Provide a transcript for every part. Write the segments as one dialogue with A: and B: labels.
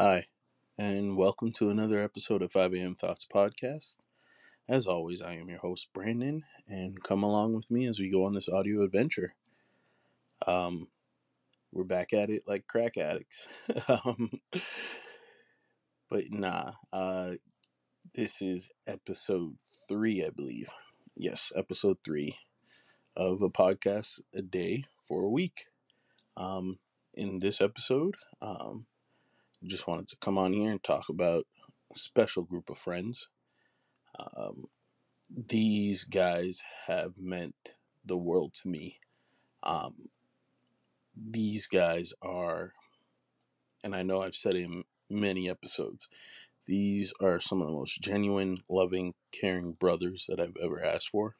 A: Hi, and welcome to another episode of 5 a.m. Thoughts Podcast. As always, I am your host, Brandon, and come along with me as we go on this audio adventure. Um, we're back at it like crack addicts. um, but nah, uh, this is episode three, I believe. Yes, episode three of a podcast a day for a week. Um, in this episode, um, just wanted to come on here and talk about a special group of friends. Um, these guys have meant the world to me. Um, these guys are, and I know I've said in many episodes, these are some of the most genuine, loving, caring brothers that I've ever asked for,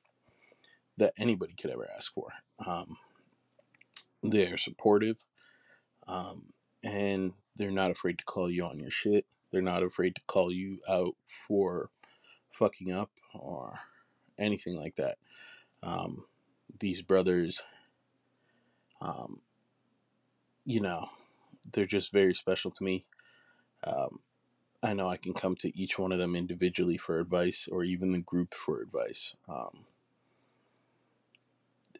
A: that anybody could ever ask for. Um, they're supportive, um, and they're not afraid to call you on your shit. They're not afraid to call you out for fucking up or anything like that. Um, these brothers, um, you know, they're just very special to me. Um, I know I can come to each one of them individually for advice or even the group for advice. Um,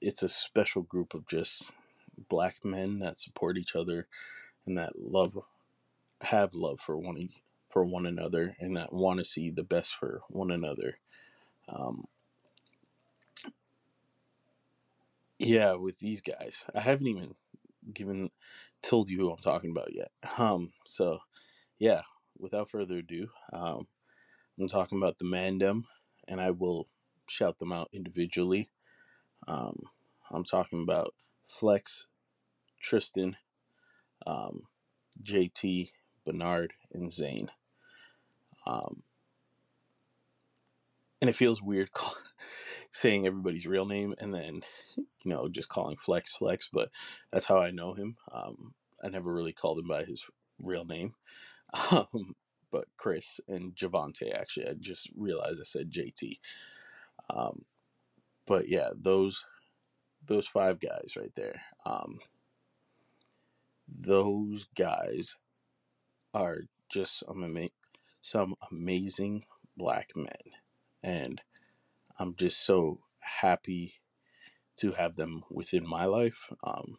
A: it's a special group of just black men that support each other and that love, have love for one for one another, and that want to see the best for one another. Um, yeah, with these guys, I haven't even given told you who I'm talking about yet. Um, so yeah, without further ado, um, I'm talking about the Mandem, and I will shout them out individually. Um, I'm talking about Flex, Tristan, um, JT, Bernard, and Zane. Um, and it feels weird call, saying everybody's real name and then, you know, just calling Flex Flex, but that's how I know him. Um, I never really called him by his real name. Um, but Chris and Javontae, actually, I just realized I said JT. Um, but yeah, those those five guys right there. Um, those guys are just some, ama- some amazing black men, and I'm just so happy to have them within my life. Um,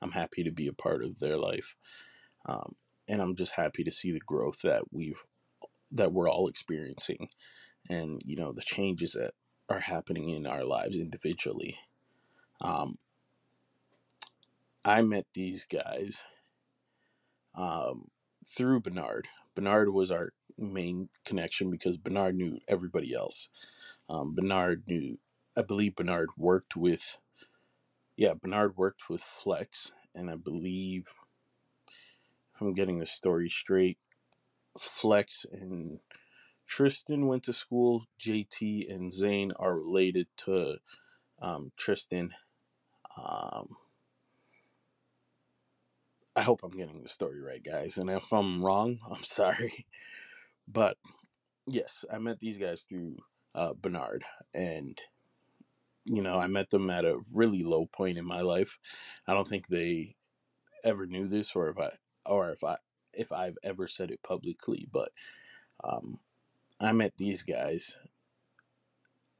A: I'm happy to be a part of their life, um, and I'm just happy to see the growth that we've that we're all experiencing, and you know the changes that are happening in our lives individually. Um, I met these guys um, through Bernard. Bernard was our main connection because Bernard knew everybody else. Um, Bernard knew, I believe Bernard worked with, yeah, Bernard worked with Flex, and I believe, if I'm getting the story straight, Flex and Tristan went to school. JT and Zane are related to um, Tristan. Um, I hope I'm getting the story right, guys. And if I'm wrong, I'm sorry. But yes, I met these guys through uh, Bernard, and you know, I met them at a really low point in my life. I don't think they ever knew this, or if I, or if I, if I've ever said it publicly. But um, I met these guys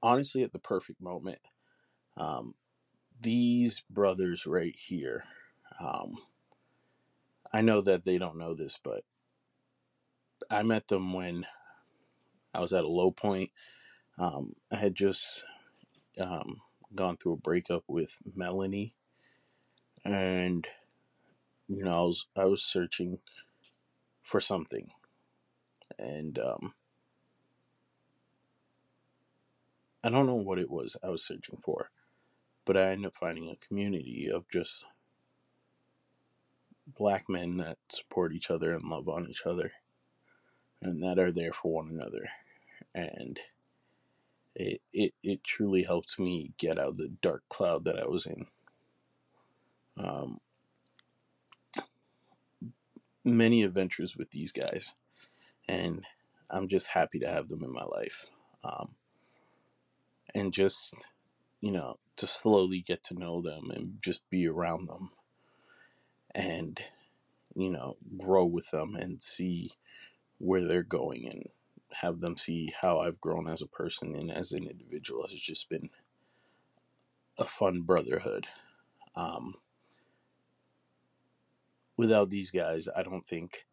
A: honestly at the perfect moment. Um, these brothers right here. Um, I know that they don't know this, but I met them when I was at a low point. Um, I had just um, gone through a breakup with Melanie, and you know, I was I was searching for something, and um, I don't know what it was I was searching for, but I ended up finding a community of just black men that support each other and love on each other, and that are there for one another, and it it, it truly helped me get out of the dark cloud that I was in. Um, many adventures with these guys, and I'm just happy to have them in my life. Um, and just you know to slowly get to know them and just be around them and you know, grow with them and see where they're going and have them see how I've grown as a person and as an individual has just been a fun brotherhood. Um, without these guys, I don't think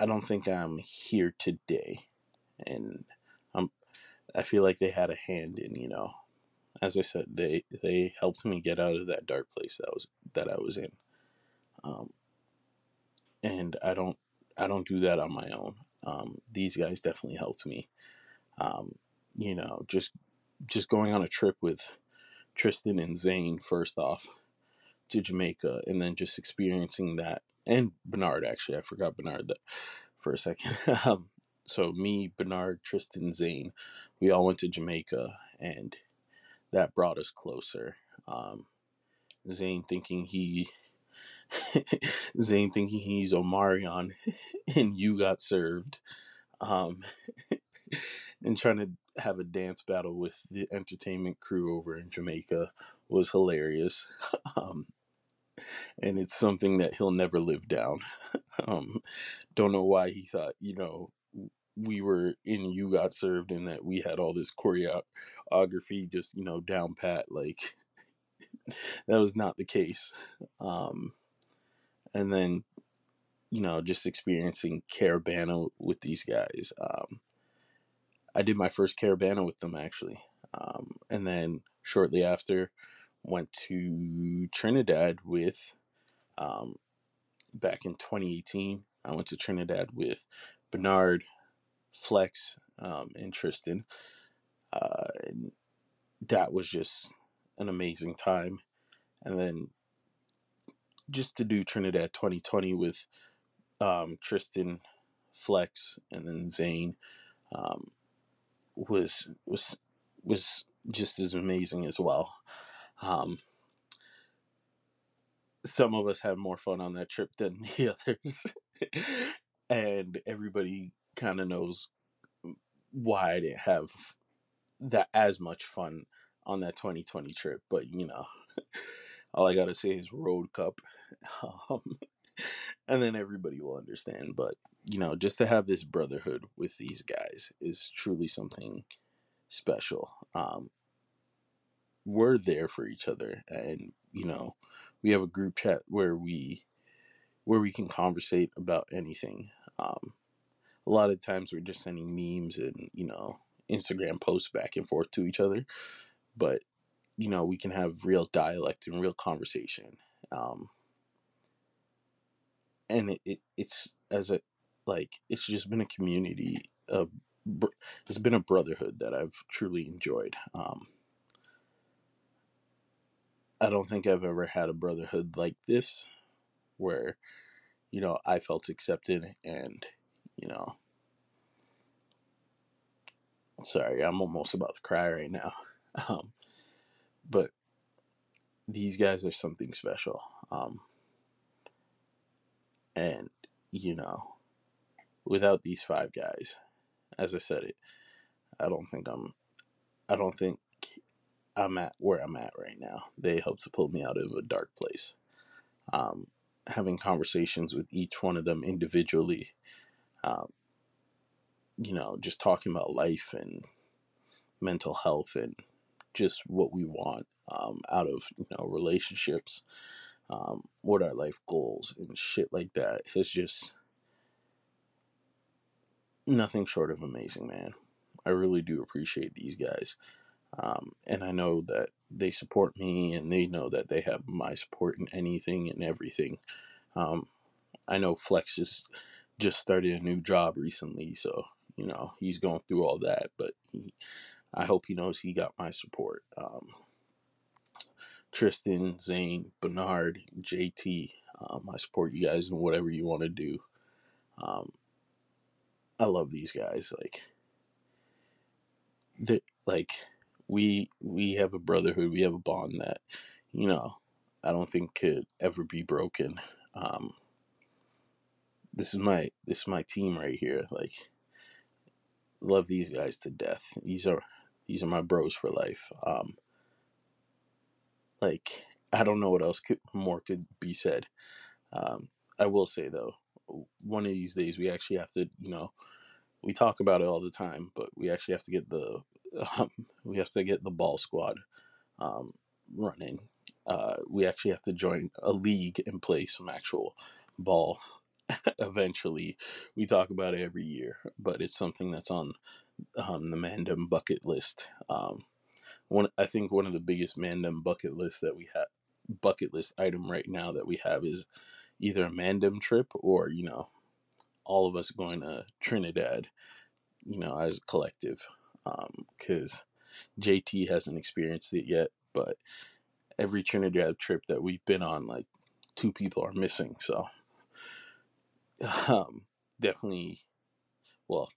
A: I don't think I'm here today, and I'm I feel like they had a hand in you know, as I said, they they helped me get out of that dark place that was that I was in, um, and I don't I don't do that on my own. Um, these guys definitely helped me. Um, you know, just just going on a trip with Tristan and Zane first off to Jamaica, and then just experiencing that, and Bernard actually, I forgot Bernard that for a second. um, so me, Bernard, Tristan, Zane, we all went to Jamaica, and that brought us closer. Um, Zane thinking he, Zane thinking he's Omarion, and you got served. Um, and trying to have a dance battle with the entertainment crew over in Jamaica was hilarious. um, and it's something that he'll never live down. um, don't know why he thought, you know, we were in You Got Served and that we had all this choreography just, you know, down pat. Like, that was not the case. Um, and then, you know, just experiencing Caribana with these guys. Um, I did my first Caribana with them actually. Um, and then shortly after, went to Trinidad with, um, back in 2018. I went to Trinidad with Bernard, Flex, um, and Tristan. Uh, and that was just an amazing time. And then just to do Trinidad 2020 with um, Tristan, Flex, and then Zane um, was was was just as amazing as well. Um, some of us had more fun on that trip than the others, and everybody kind of knows why I didn't have that as much fun on that 2020 trip. But you know, all I gotta say is Road Cup, um, and then everybody will understand. But you know, just to have this brotherhood with these guys is truly something special. Um, we're there for each other, and you know, we have a group chat where we where we can conversate about anything. Um, a lot of times we're just sending memes and you know Instagram posts back and forth to each other, but you know we can have real dialect and real conversation. Um, and it, it it's as a like it's just been a community it's been a brotherhood that I've truly enjoyed. Um, I don't think I've ever had a brotherhood like this where you know I felt accepted and you know sorry I'm almost about to cry right now. Um, but these guys are something special. Um, and you know without these five guys, as I said it, I don't think I'm I don't think I'm at where I'm at right now. They helped to pull me out of a dark place. Um, having conversations with each one of them individually, um, you know, just talking about life and mental health and just what we want um, out of you know relationships, um, what our life goals and shit like that has just nothing short of amazing, man. I really do appreciate these guys. Um, and I know that they support me and they know that they have my support in anything and everything. Um, I know Flex just just started a new job recently, so you know he's going through all that. But he, I hope he knows he got my support. Um, Tristan, Zane, Bernard, JT, um, I support you guys in whatever you want to do. Um, I love these guys. Like, they like we we have a brotherhood. We have a bond that you know I don't think could ever be broken. Um, this is my this is my team right here. Like, love these guys to death. These are these are my bros for life. Um, like I don't know what else could more could be said. Um, I will say though, one of these days we actually have to, you know, we talk about it all the time, but we actually have to get the um, we have to get the ball squad um, running. Uh, we actually have to join a league and play some actual ball. Eventually, we talk about it every year, but it's something that's on the Mandem bucket list. Um, one, I think one of the biggest Mandem bucket list that we have, bucket list item right now that we have is either a Mandem trip or you know all of us going to Trinidad, you know, as a collective, because um, JT hasn't experienced it yet, but every Trinidad trip that we've been on, like two people are missing. So um, definitely, well,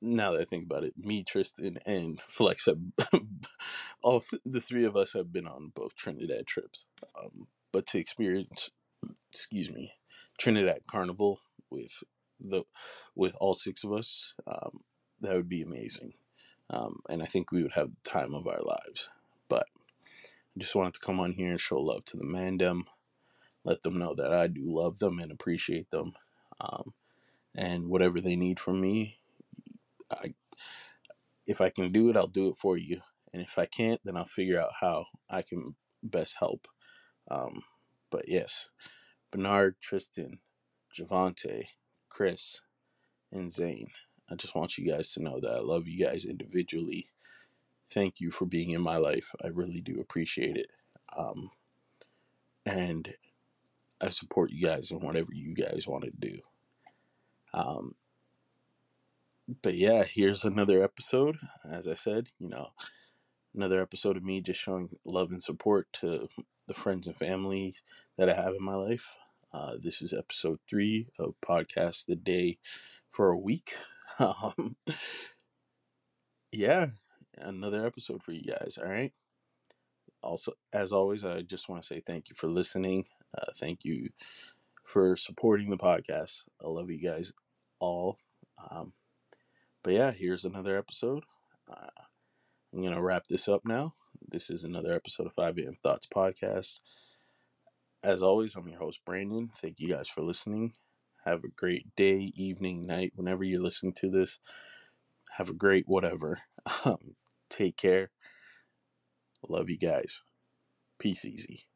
A: now that I think about it, me, Tristan, and Flex have all th- the three of us have been on both Trinidad trips. Um, but to experience, excuse me, Trinidad Carnival with the with all six of us, um, that would be amazing. Um, and I think we would have the time of our lives. But I just wanted to come on here and show love to the Mandem, let them know that I do love them and appreciate them. Um, and whatever they need from me, I, if I can do it, I'll do it for you. And if I can't, then I'll figure out how I can best help. Um, but yes, Bernard, Tristan, Javontae, Chris, and Zane. I just want you guys to know that I love you guys individually. Thank you for being in my life. I really do appreciate it. Um, and I support you guys in whatever you guys want to do. Um, but yeah, here's another episode. As I said, you know, another episode of me just showing love and support to the friends and family that I have in my life. Uh, this is episode three of Podcast the Day for a Week. Um, yeah, another episode for you guys. All right. Also, as always, I just want to say thank you for listening. Uh, thank you for supporting the podcast. I love you guys all. Um, but yeah, here's another episode. Uh, I'm going to wrap this up now. This is another episode of 5 a.m. Thoughts Podcast. As always, I'm your host, Brandon. Thank you guys for listening. Have a great day, evening, night, whenever you're listening to this. Have a great whatever. Um, take care. Love you guys. Peace easy.